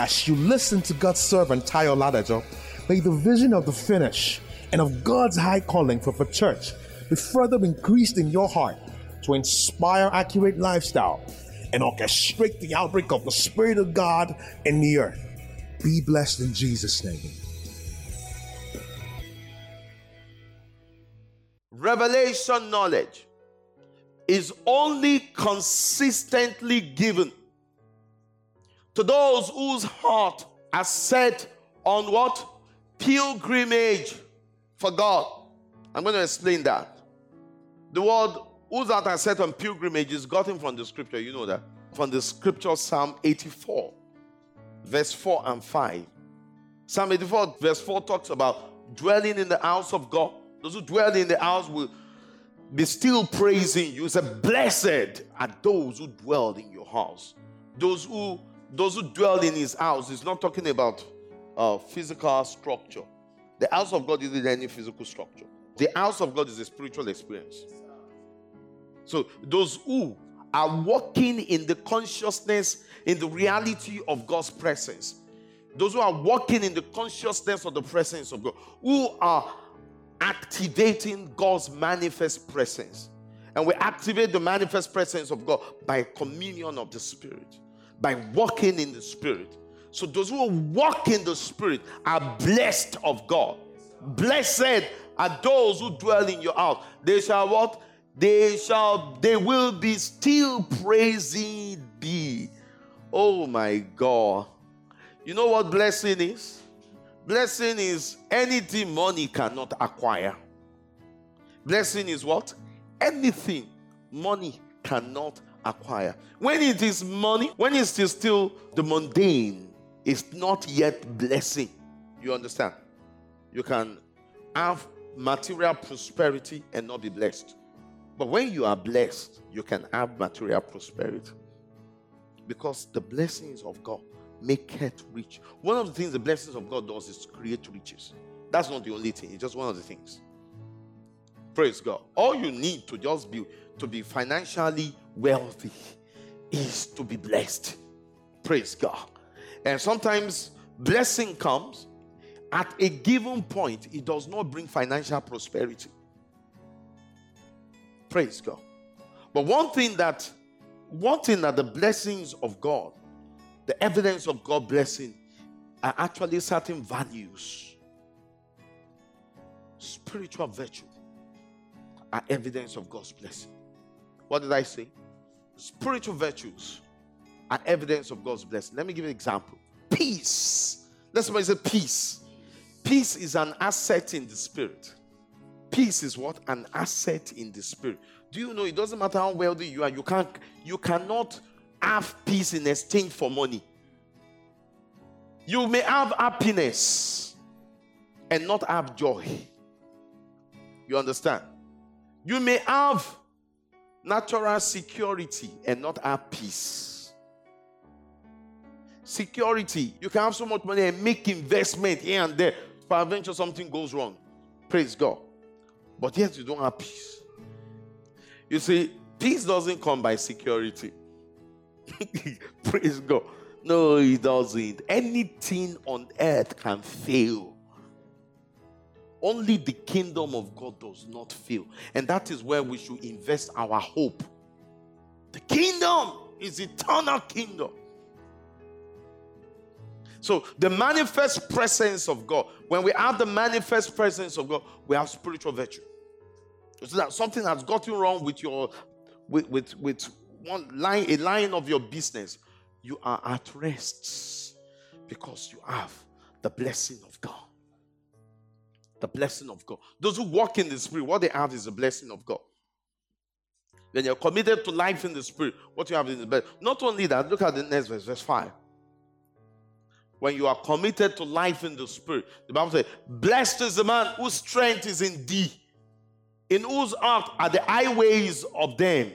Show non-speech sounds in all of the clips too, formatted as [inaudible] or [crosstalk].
As you listen to God's servant Tayo Ladajo, may the vision of the finish and of God's high calling for the church be further increased in your heart to inspire accurate lifestyle and orchestrate the outbreak of the Spirit of God in the earth. Be blessed in Jesus' name. Revelation knowledge is only consistently given to those whose heart are set on what? Pilgrimage for God. I'm going to explain that. The word whose heart are set on pilgrimage is gotten from the scripture. You know that. From the scripture, Psalm 84, verse 4 and 5. Psalm 84, verse 4 talks about dwelling in the house of God. Those who dwell in the house will be still praising you. It's a blessed are those who dwell in your house. Those who those who dwell in his house is not talking about uh, physical structure. The house of God isn't any physical structure. The house of God is a spiritual experience. So those who are walking in the consciousness, in the reality of God's presence, those who are walking in the consciousness of the presence of God, who are activating God's manifest presence. And we activate the manifest presence of God by communion of the Spirit by walking in the Spirit. So those who walk in the Spirit are blessed of God. Blessed are those who dwell in your house. They shall what? They shall, they will be still praising thee. Oh my God. You know what blessing is? Blessing is anything money cannot acquire. Blessing is what? Anything money cannot acquire. When it is money, when it is still the mundane, it's not yet blessing. You understand? You can have material prosperity and not be blessed. But when you are blessed, you can have material prosperity. Because the blessings of God make it rich. One of the things the blessings of God does is create riches. That's not the only thing, it's just one of the things. Praise God. All you need to just be to be financially wealthy is to be blessed. Praise God. And sometimes blessing comes at a given point, it does not bring financial prosperity. Praise God. But one thing that one thing that the blessings of God, the evidence of God blessing, are actually certain values. Spiritual virtue are evidence of God's blessing. What did I say? Spiritual virtues are evidence of God's blessing. Let me give you an example. Peace. Let's somebody say peace. Peace is an asset in the spirit. Peace is what? An asset in the spirit. Do you know it doesn't matter how wealthy you are, you can't you cannot have peace in exchange for money. You may have happiness and not have joy. You understand? You may have natural security and not have peace. Security, you can have so much money and make investment here and there. Peradventure, something goes wrong. Praise God. But yet you don't have peace. You see, peace doesn't come by security. [laughs] Praise God. No, it doesn't. Anything on earth can fail. Only the kingdom of God does not fail. And that is where we should invest our hope. The kingdom is eternal kingdom. So the manifest presence of God, when we have the manifest presence of God, we have spiritual virtue. So that something has gotten wrong with your with with, with one line, a line of your business, you are at rest because you have the blessing of God. The blessing of God. Those who walk in the Spirit, what they have is the blessing of God. When you're committed to life in the Spirit, what you have is the best. Not only that, look at the next verse, verse 5. When you are committed to life in the Spirit, the Bible says, Blessed is the man whose strength is in thee, in whose heart are the highways of them.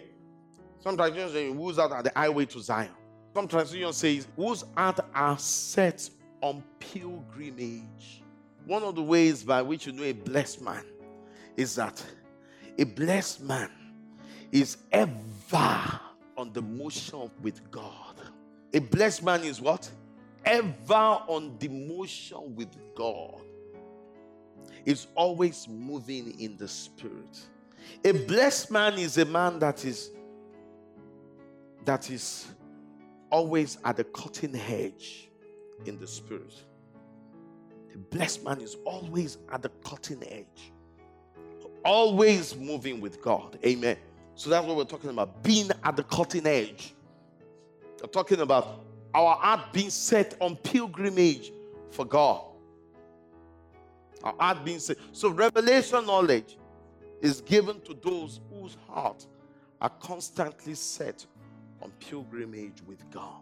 Some translations say, whose heart are the highway to Zion. Some translations say, whose heart are set on pilgrimage. One of the ways by which you know a blessed man is that a blessed man is ever on the motion with God. A blessed man is what? ever on the motion with God is always moving in the spirit. A blessed man is a man that is that is always at the cutting edge in the spirit. A blessed man is always at the cutting edge, always moving with God. Amen. So that's what we're talking about being at the cutting edge. We're talking about our heart being set on pilgrimage for God. Our heart being set. So, revelation knowledge is given to those whose heart are constantly set on pilgrimage with God.